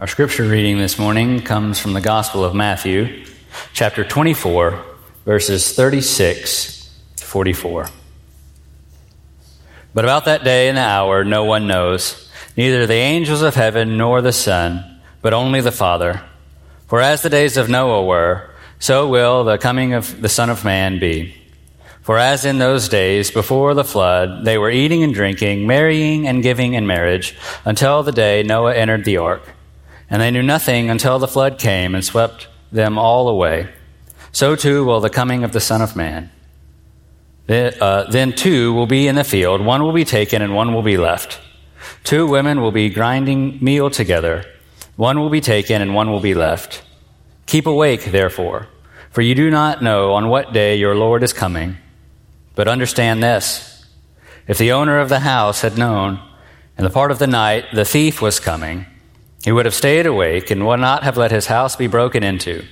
Our scripture reading this morning comes from the Gospel of Matthew, chapter 24, verses 36 to 44. But about that day and the hour no one knows, neither the angels of heaven nor the Son, but only the Father. For as the days of Noah were, so will the coming of the Son of Man be. For as in those days before the flood, they were eating and drinking, marrying and giving in marriage, until the day Noah entered the ark. And they knew nothing until the flood came and swept them all away. So too will the coming of the Son of Man. Uh, then two will be in the field, one will be taken and one will be left. Two women will be grinding meal together, one will be taken and one will be left. Keep awake, therefore, for you do not know on what day your Lord is coming. But understand this if the owner of the house had known, in the part of the night the thief was coming, he would have stayed awake and would not have let his house be broken into.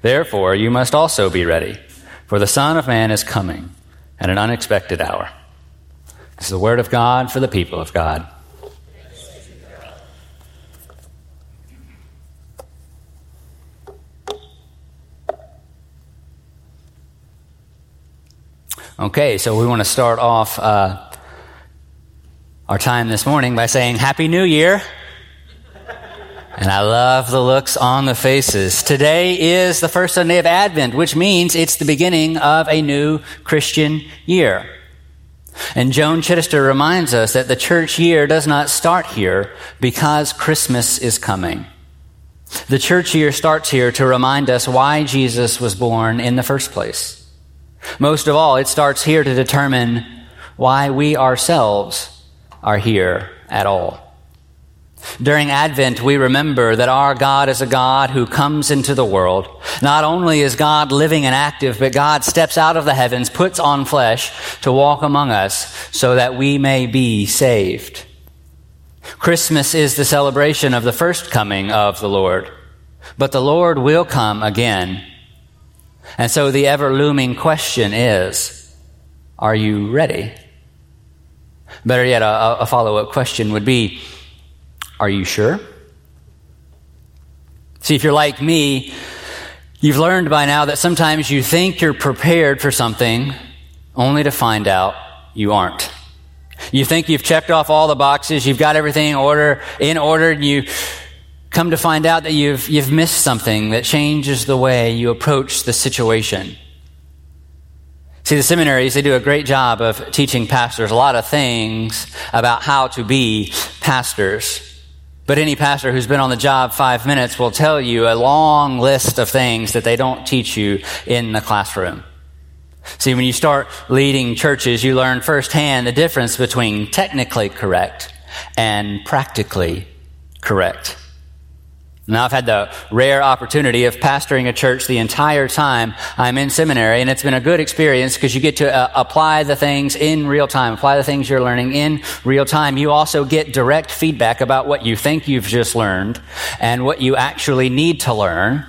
Therefore, you must also be ready, for the Son of Man is coming at an unexpected hour. This is the word of God for the people of God. Okay, so we want to start off uh, our time this morning by saying Happy New Year. And I love the looks on the faces. Today is the first Sunday of Advent, which means it's the beginning of a new Christian year. And Joan Chittister reminds us that the church year does not start here because Christmas is coming. The church year starts here to remind us why Jesus was born in the first place. Most of all, it starts here to determine why we ourselves are here at all. During Advent, we remember that our God is a God who comes into the world. Not only is God living and active, but God steps out of the heavens, puts on flesh to walk among us so that we may be saved. Christmas is the celebration of the first coming of the Lord, but the Lord will come again. And so the ever looming question is, are you ready? Better yet, a, a follow up question would be, are you sure? See, if you're like me, you've learned by now that sometimes you think you're prepared for something only to find out you aren't. You think you've checked off all the boxes, you've got everything in order, in order, and you come to find out that you've, you've missed something that changes the way you approach the situation. See, the seminaries, they do a great job of teaching pastors a lot of things about how to be pastors. But any pastor who's been on the job five minutes will tell you a long list of things that they don't teach you in the classroom. See, when you start leading churches, you learn firsthand the difference between technically correct and practically correct. Now, I've had the rare opportunity of pastoring a church the entire time I'm in seminary, and it's been a good experience because you get to uh, apply the things in real time, apply the things you're learning in real time. You also get direct feedback about what you think you've just learned and what you actually need to learn,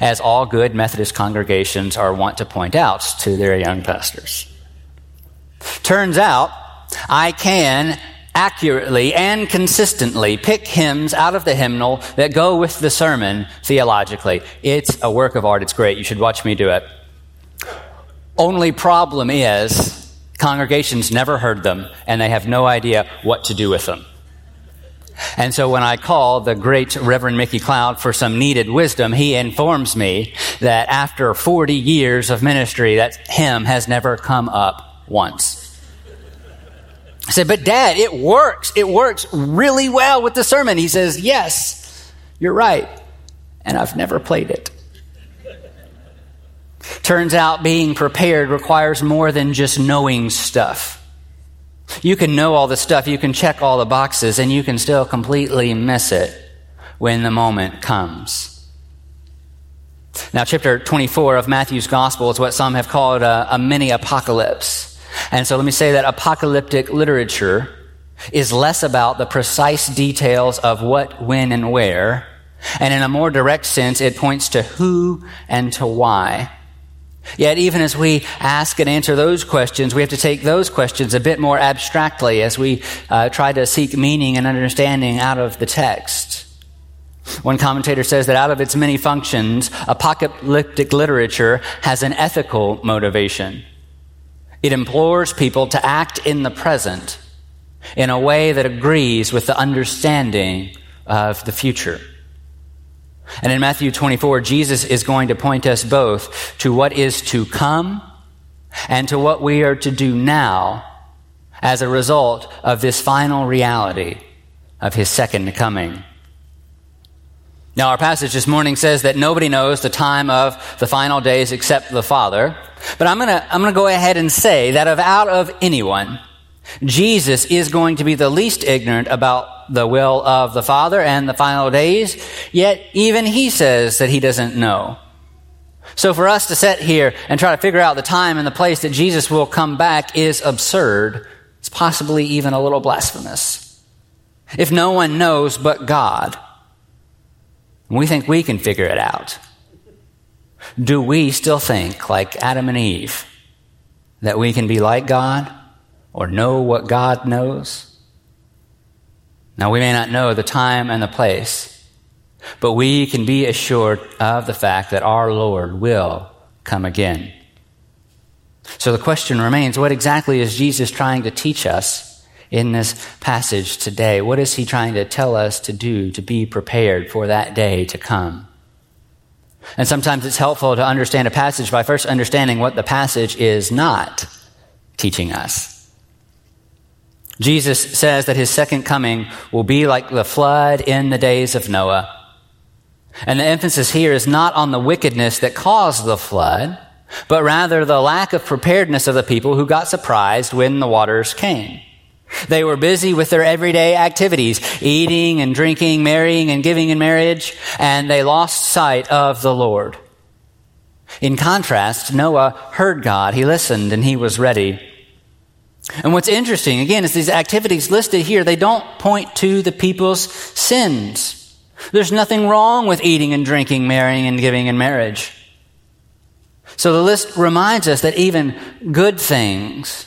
as all good Methodist congregations are wont to point out to their young pastors. Turns out, I can accurately and consistently pick hymns out of the hymnal that go with the sermon theologically. It's a work of art. It's great. You should watch me do it. Only problem is congregations never heard them and they have no idea what to do with them. And so when I call the great Reverend Mickey Cloud for some needed wisdom, he informs me that after 40 years of ministry, that hymn has never come up once. I said, but dad, it works. It works really well with the sermon. He says, yes, you're right. And I've never played it. Turns out being prepared requires more than just knowing stuff. You can know all the stuff, you can check all the boxes, and you can still completely miss it when the moment comes. Now, chapter 24 of Matthew's Gospel is what some have called a, a mini apocalypse. And so let me say that apocalyptic literature is less about the precise details of what, when, and where. And in a more direct sense, it points to who and to why. Yet, even as we ask and answer those questions, we have to take those questions a bit more abstractly as we uh, try to seek meaning and understanding out of the text. One commentator says that out of its many functions, apocalyptic literature has an ethical motivation. It implores people to act in the present in a way that agrees with the understanding of the future. And in Matthew 24, Jesus is going to point us both to what is to come and to what we are to do now as a result of this final reality of his second coming. Now, our passage this morning says that nobody knows the time of the final days except the Father. But I'm going to I'm going to go ahead and say that of out of anyone, Jesus is going to be the least ignorant about the will of the Father and the final days, yet even he says that he doesn't know. So for us to sit here and try to figure out the time and the place that Jesus will come back is absurd. It's possibly even a little blasphemous. If no one knows but God, we think we can figure it out. Do we still think, like Adam and Eve, that we can be like God or know what God knows? Now, we may not know the time and the place, but we can be assured of the fact that our Lord will come again. So the question remains what exactly is Jesus trying to teach us in this passage today? What is he trying to tell us to do to be prepared for that day to come? And sometimes it's helpful to understand a passage by first understanding what the passage is not teaching us. Jesus says that his second coming will be like the flood in the days of Noah. And the emphasis here is not on the wickedness that caused the flood, but rather the lack of preparedness of the people who got surprised when the waters came. They were busy with their everyday activities, eating and drinking, marrying and giving in marriage, and they lost sight of the Lord. In contrast, Noah heard God, he listened, and he was ready. And what's interesting, again, is these activities listed here, they don't point to the people's sins. There's nothing wrong with eating and drinking, marrying and giving in marriage. So the list reminds us that even good things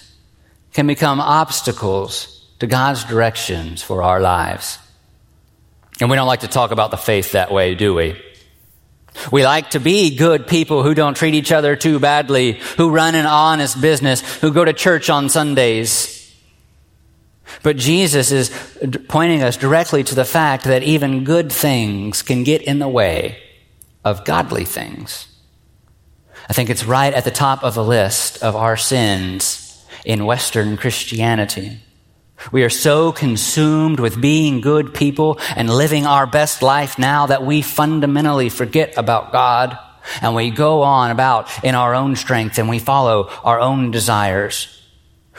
can become obstacles to God's directions for our lives. And we don't like to talk about the faith that way, do we? We like to be good people who don't treat each other too badly, who run an honest business, who go to church on Sundays. But Jesus is pointing us directly to the fact that even good things can get in the way of godly things. I think it's right at the top of the list of our sins in Western Christianity. We are so consumed with being good people and living our best life now that we fundamentally forget about God and we go on about in our own strength and we follow our own desires.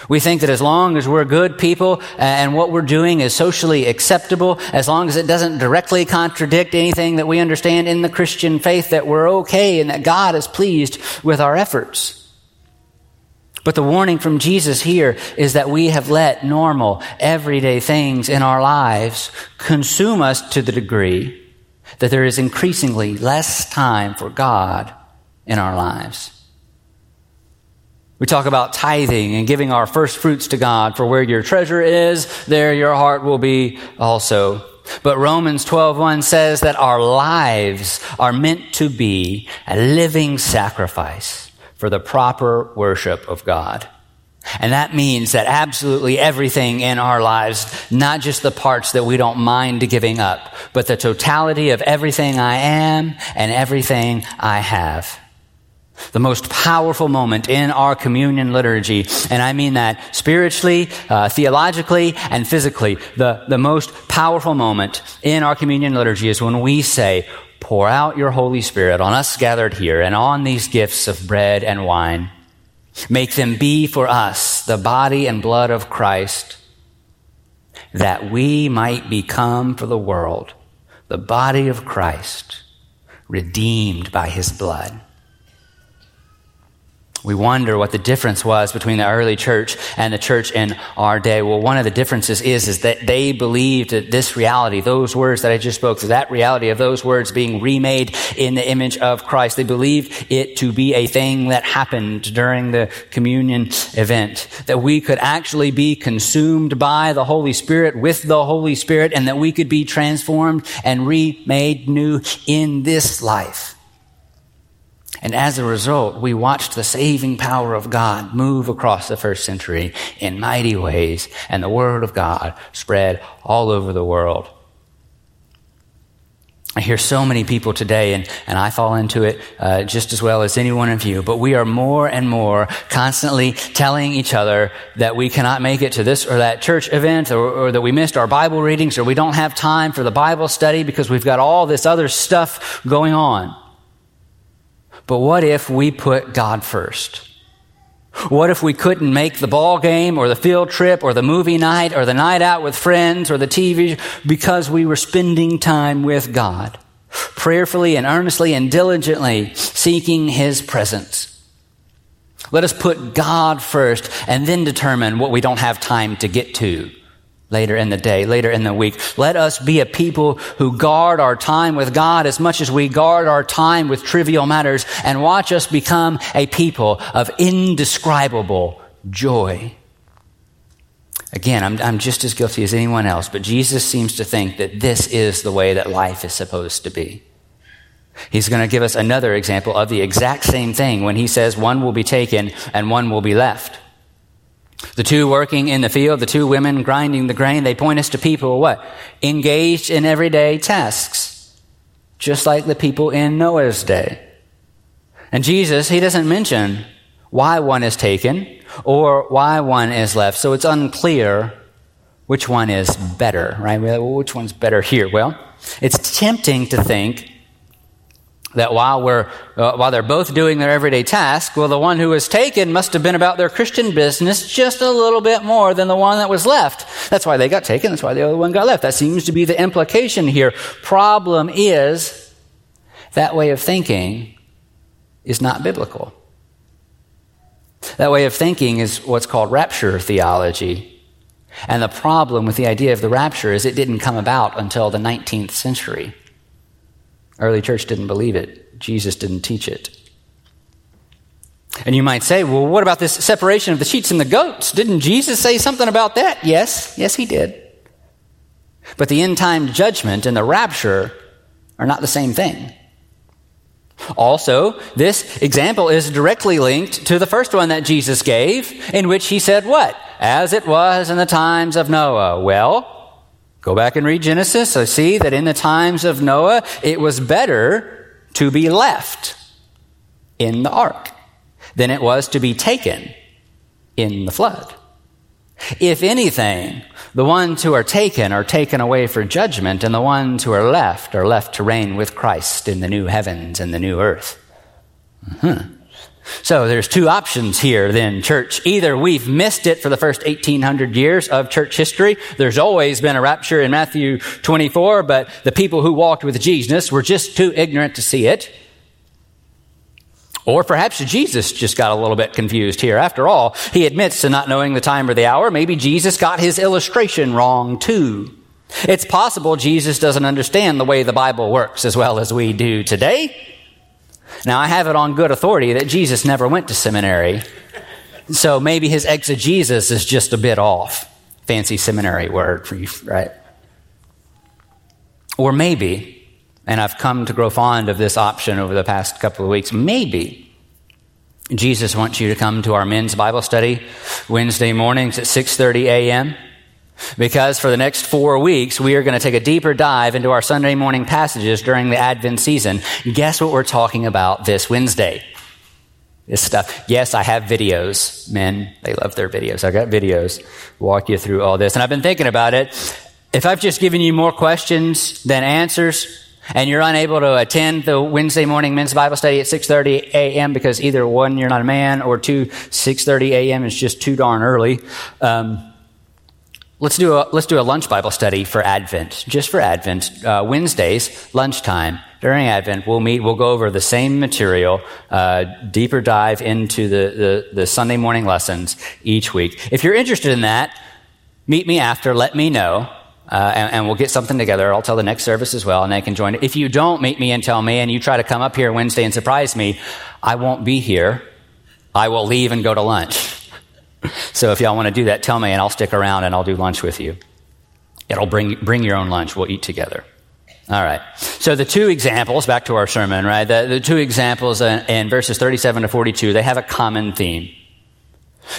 We think that as long as we're good people and what we're doing is socially acceptable, as long as it doesn't directly contradict anything that we understand in the Christian faith, that we're okay and that God is pleased with our efforts. But the warning from Jesus here is that we have let normal, everyday things in our lives consume us to the degree that there is increasingly less time for God in our lives. We talk about tithing and giving our first fruits to God, for where your treasure is, there your heart will be also. But Romans 12:1 says that our lives are meant to be a living sacrifice for the proper worship of God. And that means that absolutely everything in our lives, not just the parts that we don't mind giving up, but the totality of everything I am and everything I have. The most powerful moment in our communion liturgy, and I mean that spiritually, uh, theologically, and physically, the, the most powerful moment in our communion liturgy is when we say, pour out your Holy Spirit on us gathered here and on these gifts of bread and wine. Make them be for us the body and blood of Christ, that we might become for the world the body of Christ, redeemed by his blood. We wonder what the difference was between the early church and the church in our day. Well, one of the differences is, is that they believed that this reality, those words that I just spoke, that reality of those words being remade in the image of Christ, they believed it to be a thing that happened during the communion event. That we could actually be consumed by the Holy Spirit with the Holy Spirit and that we could be transformed and remade new in this life. And as a result, we watched the saving power of God move across the first century in mighty ways, and the Word of God spread all over the world. I hear so many people today, and, and I fall into it uh, just as well as any one of you, but we are more and more constantly telling each other that we cannot make it to this or that church event, or, or that we missed our Bible readings, or we don't have time for the Bible study because we've got all this other stuff going on. But what if we put God first? What if we couldn't make the ball game or the field trip or the movie night or the night out with friends or the TV because we were spending time with God, prayerfully and earnestly and diligently seeking His presence? Let us put God first and then determine what we don't have time to get to later in the day, later in the week. Let us be a people who guard our time with God as much as we guard our time with trivial matters and watch us become a people of indescribable joy. Again, I'm, I'm just as guilty as anyone else, but Jesus seems to think that this is the way that life is supposed to be. He's going to give us another example of the exact same thing when he says one will be taken and one will be left. The two working in the field, the two women grinding the grain, they point us to people what? Engaged in everyday tasks. Just like the people in Noah's day. And Jesus, he doesn't mention why one is taken or why one is left. So it's unclear which one is better, right? Which one's better here? Well, it's tempting to think that while we're uh, while they're both doing their everyday task well the one who was taken must have been about their christian business just a little bit more than the one that was left. That's why they got taken. That's why the other one got left. That seems to be the implication here. Problem is that way of thinking is not biblical. That way of thinking is what's called rapture theology. And the problem with the idea of the rapture is it didn't come about until the 19th century Early church didn't believe it, Jesus didn't teach it. And you might say, well, what about this separation of the sheets and the goats? Didn't Jesus say something about that? Yes, yes, he did. But the end time judgment and the rapture are not the same thing. Also, this example is directly linked to the first one that Jesus gave, in which he said, What? As it was in the times of Noah. Well, Go back and read Genesis. I see that in the times of Noah, it was better to be left in the ark than it was to be taken in the flood. If anything, the ones who are taken are taken away for judgment, and the ones who are left are left to reign with Christ in the new heavens and the new earth. Uh-huh. So there's two options here then, church. Either we've missed it for the first 1800 years of church history. There's always been a rapture in Matthew 24, but the people who walked with Jesus were just too ignorant to see it. Or perhaps Jesus just got a little bit confused here. After all, he admits to not knowing the time or the hour. Maybe Jesus got his illustration wrong too. It's possible Jesus doesn't understand the way the Bible works as well as we do today. Now, I have it on good authority that Jesus never went to seminary. So maybe his exegesis is just a bit off. Fancy seminary word for you, right? Or maybe, and I've come to grow fond of this option over the past couple of weeks, maybe Jesus wants you to come to our men's Bible study Wednesday mornings at 6:30 a.m. Because for the next four weeks, we are going to take a deeper dive into our Sunday morning passages during the Advent season. Guess what we're talking about this Wednesday? This stuff. Yes, I have videos. Men, they love their videos. I got videos. Walk you through all this. And I've been thinking about it. If I've just given you more questions than answers, and you're unable to attend the Wednesday morning men's Bible study at 6:30 a.m. because either one, you're not a man, or two, 6:30 a.m. is just too darn early. Um, Let's do a, let's do a lunch Bible study for Advent, just for Advent. Uh, Wednesdays, lunchtime. During Advent, we'll meet, we'll go over the same material, uh, deeper dive into the, the, the Sunday morning lessons each week. If you're interested in that, meet me after, let me know. Uh, and, and, we'll get something together. I'll tell the next service as well, and they can join. It. If you don't meet me and tell me, and you try to come up here Wednesday and surprise me, I won't be here. I will leave and go to lunch. So if y'all want to do that, tell me, and I'll stick around and I'll do lunch with you. It'll bring bring your own lunch. We'll eat together. All right. So the two examples, back to our sermon, right? The, the two examples in, in verses 37 to 42, they have a common theme.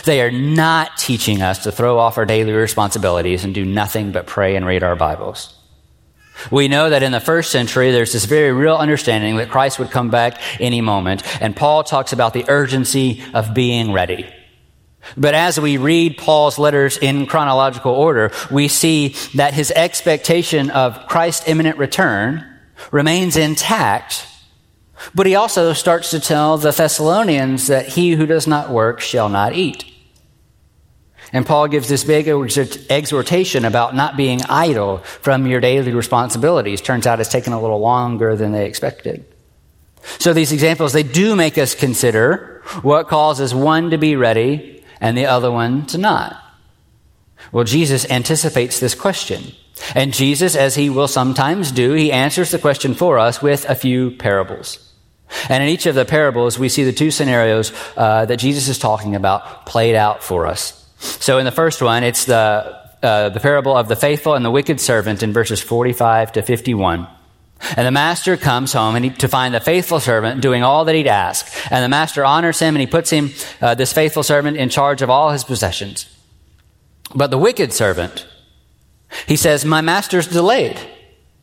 They are not teaching us to throw off our daily responsibilities and do nothing but pray and read our Bibles. We know that in the first century, there's this very real understanding that Christ would come back any moment, and Paul talks about the urgency of being ready. But as we read Paul's letters in chronological order, we see that his expectation of Christ's imminent return remains intact but he also starts to tell the Thessalonians that he who does not work shall not eat. And Paul gives this big exhortation about not being idle from your daily responsibilities. Turns out it's taken a little longer than they expected. So these examples, they do make us consider what causes one to be ready and the other one to not. Well, Jesus anticipates this question. And Jesus, as he will sometimes do, he answers the question for us with a few parables. And in each of the parables, we see the two scenarios uh, that Jesus is talking about played out for us. So in the first one, it's the, uh, the parable of the faithful and the wicked servant in verses 45 to 51. And the master comes home and he, to find the faithful servant doing all that he'd ask. And the master honors him and he puts him, uh, this faithful servant, in charge of all his possessions. But the wicked servant, he says, My master's delayed.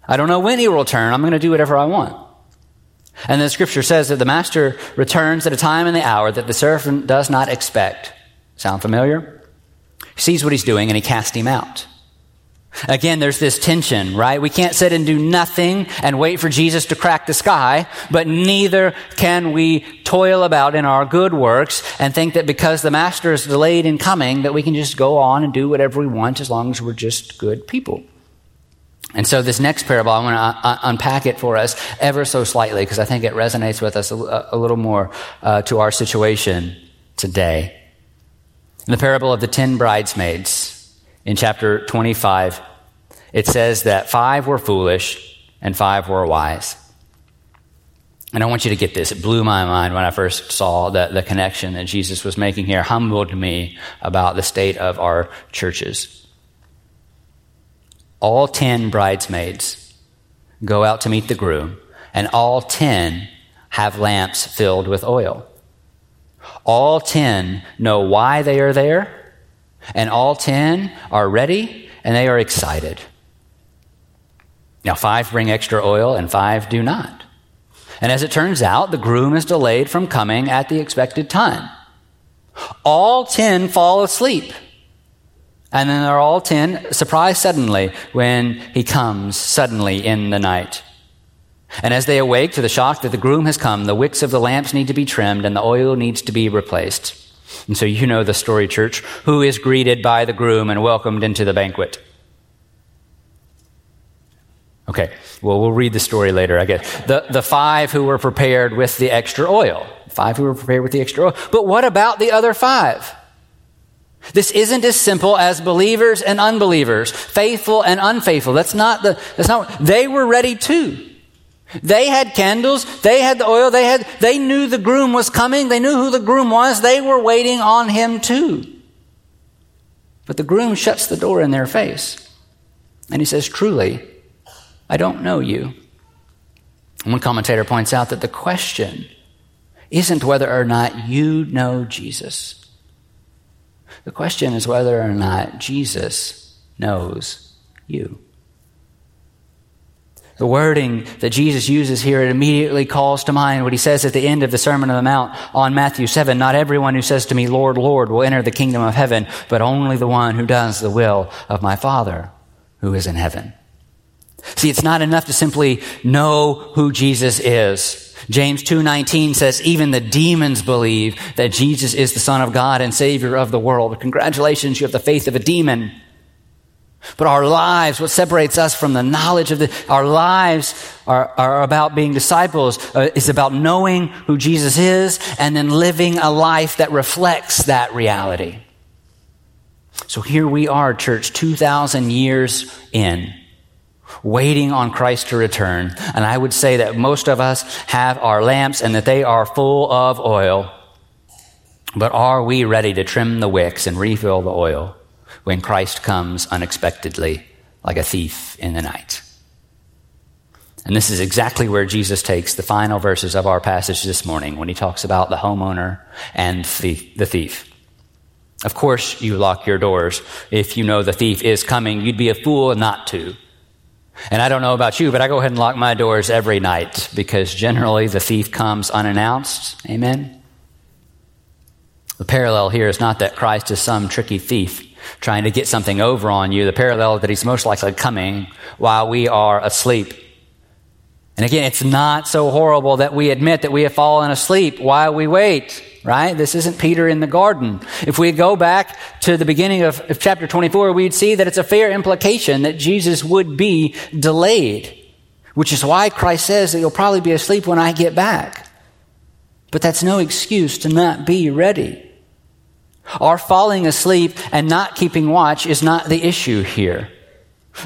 I don't know when he will return. I'm going to do whatever I want. And the scripture says that the master returns at a time and the hour that the servant does not expect. Sound familiar? He sees what he's doing and he casts him out. Again, there's this tension, right? We can't sit and do nothing and wait for Jesus to crack the sky, but neither can we toil about in our good works and think that because the master is delayed in coming that we can just go on and do whatever we want as long as we're just good people. And so, this next parable, I want to uh, unpack it for us ever so slightly because I think it resonates with us a, a little more uh, to our situation today. In the parable of the ten bridesmaids in chapter 25, it says that five were foolish and five were wise. And I want you to get this. It blew my mind when I first saw the, the connection that Jesus was making here, humbled me about the state of our churches all 10 bridesmaids go out to meet the groom, and all 10 have lamps filled with oil. All 10 know why they are there, and all 10 are ready and they are excited. Now, five bring extra oil and five do not. And as it turns out, the groom is delayed from coming at the expected time. All 10 fall asleep and then they're all ten surprised suddenly when he comes suddenly in the night. And as they awake to the shock that the groom has come, the wicks of the lamps need to be trimmed and the oil needs to be replaced. And so you know the story, church. Who is greeted by the groom and welcomed into the banquet? Okay, well, we'll read the story later, I guess. The, the five who were prepared with the extra oil. Five who were prepared with the extra oil. But what about the other five? This isn't as simple as believers and unbelievers, faithful and unfaithful. That's not the, that's not, they were ready too. They had candles, they had the oil, they had, they knew the groom was coming, they knew who the groom was, they were waiting on him too. But the groom shuts the door in their face. And he says, Truly, I don't know you. One commentator points out that the question isn't whether or not you know Jesus. The question is whether or not Jesus knows you. The wording that Jesus uses here, it immediately calls to mind what he says at the end of the Sermon on the Mount on Matthew 7. Not everyone who says to me, Lord, Lord, will enter the kingdom of heaven, but only the one who does the will of my Father who is in heaven. See, it's not enough to simply know who Jesus is. James 2:19 says even the demons believe that Jesus is the son of God and savior of the world. Congratulations, you have the faith of a demon. But our lives, what separates us from the knowledge of the, our lives are, are about being disciples. Uh, it's about knowing who Jesus is and then living a life that reflects that reality. So here we are, church, 2,000 years in, waiting on Christ to return. And I would say that most of us have our lamps and that they are full of oil. But are we ready to trim the wicks and refill the oil? when Christ comes unexpectedly like a thief in the night. And this is exactly where Jesus takes the final verses of our passage this morning when he talks about the homeowner and the, thief. Of course, you lock your doors. If you know the thief is coming, you'd be a fool not to. And I don't know about you, but I go ahead and lock my doors every night because generally the thief comes unannounced. Amen? The parallel here is not that Christ is some tricky thief trying to get something over on you. The parallel that he's most likely coming while we are asleep. And again, it's not so horrible that we admit that we have fallen asleep while we wait, right? This isn't Peter in the garden. If we go back to the beginning of, of chapter 24, we'd see that it's a fair implication that Jesus would be delayed, which is why Christ says that you'll probably be asleep when I get back. But that's no excuse to not be ready. Our falling asleep and not keeping watch is not the issue here.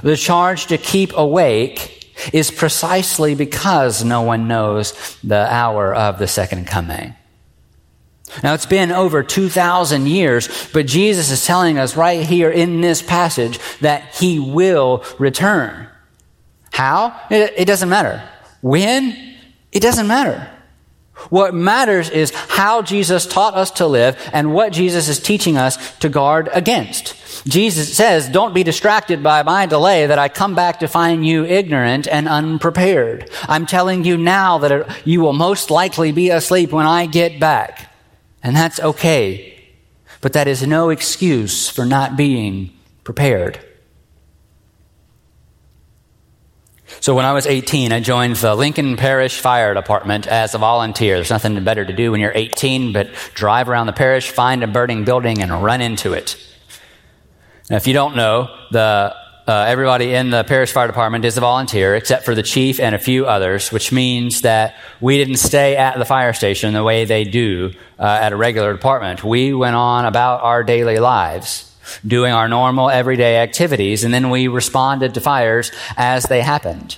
The charge to keep awake is precisely because no one knows the hour of the second coming. Now, it's been over 2,000 years, but Jesus is telling us right here in this passage that he will return. How? It, doesn't matter. When? It doesn't matter. What matters is how Jesus taught us to live and what Jesus is teaching us to guard against. Jesus says, don't be distracted by my delay that I come back to find you ignorant and unprepared. I'm telling you now that you will most likely be asleep when I get back. And that's okay. But that is no excuse for not being prepared. So when I was 18, I joined the Lincoln Parish Fire Department as a volunteer. There's nothing better to do when you're 18 but drive around the parish, find a burning building, and run into it. Now, if you don't know, the uh, everybody in the parish fire department is a volunteer, except for the chief and a few others, which means that we didn't stay at the fire station the way they do uh, at a regular department. We went on about our daily lives doing our normal everyday activities, and then we responded to fires as they happened.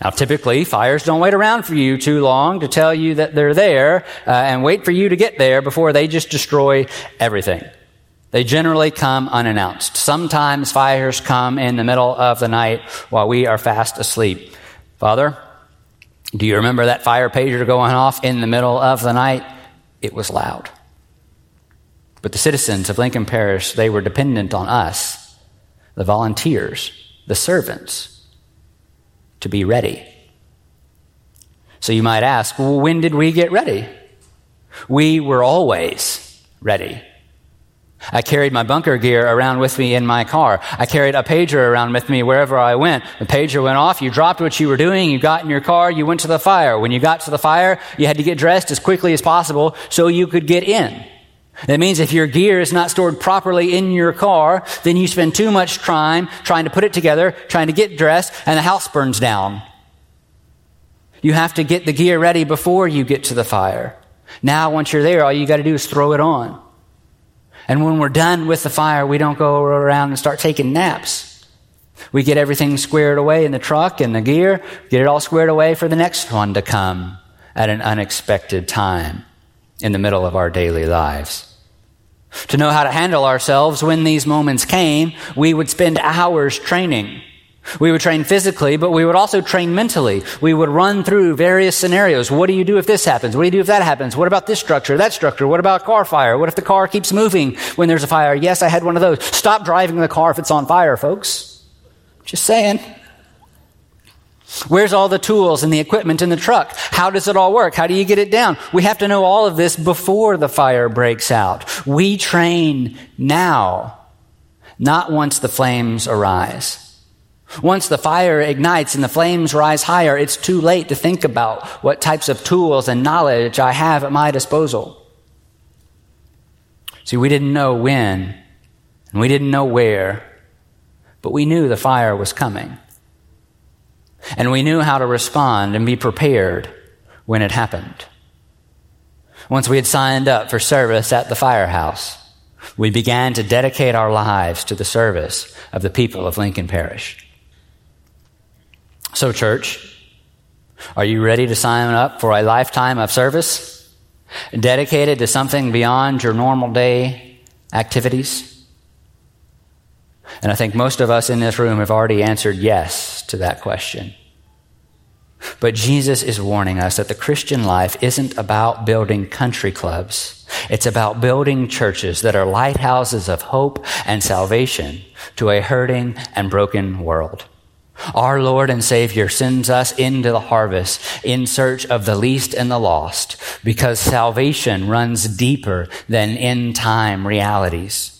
Now, typically, fires don't wait around for you too long to tell you that they're there uh, and wait for you to get there before they just destroy everything. They generally come unannounced. Sometimes fires come in the middle of the night while we are fast asleep. Father, do you remember that fire pager going off in the middle of the night? It was loud. But the citizens of Lincoln Parish, they were dependent on us, the volunteers, the servants, to be ready. So you might ask, well, when did we get ready? We were always ready. I carried my bunker gear around with me in my car. I carried a pager around with me wherever I went. The pager went off. You dropped what you were doing. You got in your car. You went to the fire. When you got to the fire, you had to get dressed as quickly as possible so you could get in. That means if your gear is not stored properly in your car, then you spend too much time trying to put it together, trying to get dressed, and the house burns down. You have to get the gear ready before you get to the fire. Now, once you're there, all you got to do is throw it on. And when we're done with the fire, we don't go around and start taking naps. We get everything squared away in the truck and the gear, get it all squared away for the next one to come at an unexpected time in the middle of our daily lives. To know how to handle ourselves when these moments came, we would spend hours training. We would train physically, but we would also train mentally. We would run through various scenarios. What do you do if this happens? What do you do if that happens? What about this structure, that structure? What about car fire? What if the car keeps moving when there's a fire? Yes, I had one of those. Stop driving the car if it's on fire, folks. Just saying. Where's all the tools and the equipment in the truck? How does it all work? How do you get it down? We have to know all of this before the fire breaks out. We train now, not once the flames arise. Once the fire ignites and the flames rise higher, it's too late to think about what types of tools and knowledge I have at my disposal. See, we didn't know when, and we didn't know where, but we knew the fire was coming. And we knew how to respond and be prepared when it happened. Once we had signed up for service at the firehouse, we began to dedicate our lives to the service of the people of Lincoln Parish. So, church, are you ready to sign up for a lifetime of service dedicated to something beyond your normal day activities? And I think most of us in this room have already answered yes to that question. But Jesus is warning us that the Christian life isn't about building country clubs. It's about building churches that are lighthouses of hope and salvation to a hurting and broken world. Our Lord and Savior sends us into the harvest in search of the least and the lost because salvation runs deeper than end time realities.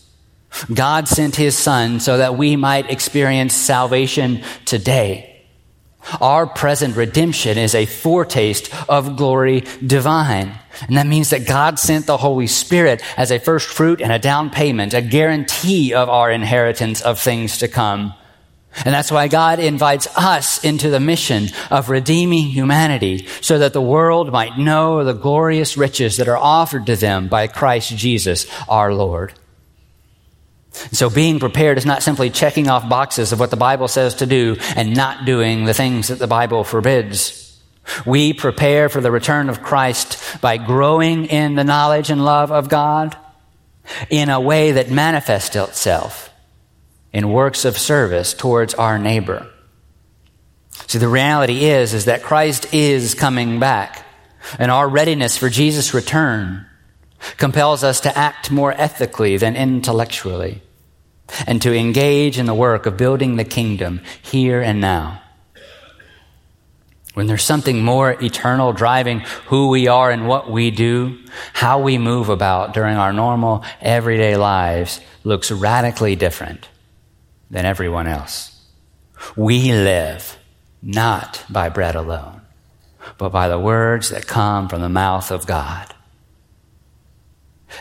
God sent His Son so that we might experience salvation today. Our present redemption is a foretaste of glory divine. And that means that God sent the Holy Spirit as a first fruit and a down payment, a guarantee of our inheritance of things to come. And that's why God invites us into the mission of redeeming humanity so that the world might know the glorious riches that are offered to them by Christ Jesus, our Lord. So being prepared is not simply checking off boxes of what the Bible says to do and not doing the things that the Bible forbids. We prepare for the return of Christ by growing in the knowledge and love of God in a way that manifests itself in works of service towards our neighbor. See, the reality is, is that Christ is coming back and our readiness for Jesus' return compels us to act more ethically than intellectually and to engage in the work of building the kingdom here and now. When there's something more eternal driving who we are and what we do, how we move about during our normal everyday lives looks radically different than everyone else. We live not by bread alone, but by the words that come from the mouth of God.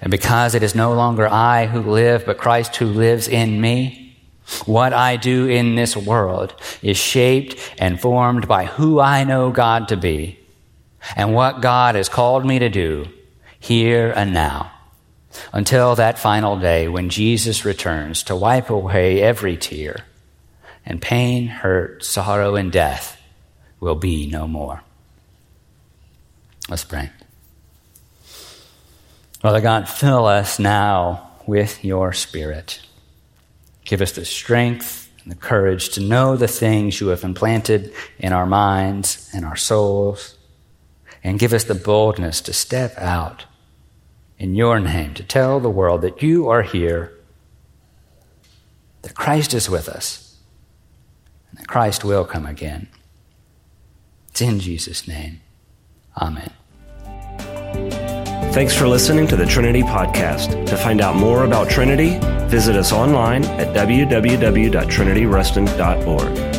And because it is no longer I who live, but Christ who lives in me, what I do in this world is shaped and formed by who I know God to be and what God has called me to do here and now until that final day when Jesus returns to wipe away every tear and pain, hurt, sorrow, and death will be no more. Let's pray. Father God, fill us now with your Spirit. Give us the strength and the courage to know the things you have implanted in our minds and our souls. And give us the boldness to step out in your name to tell the world that you are here, that Christ is with us, and that Christ will come again. It's in Jesus' name. Amen. Thanks for listening to the Trinity Podcast. To find out more about Trinity, visit us online at www.trinityruston.org.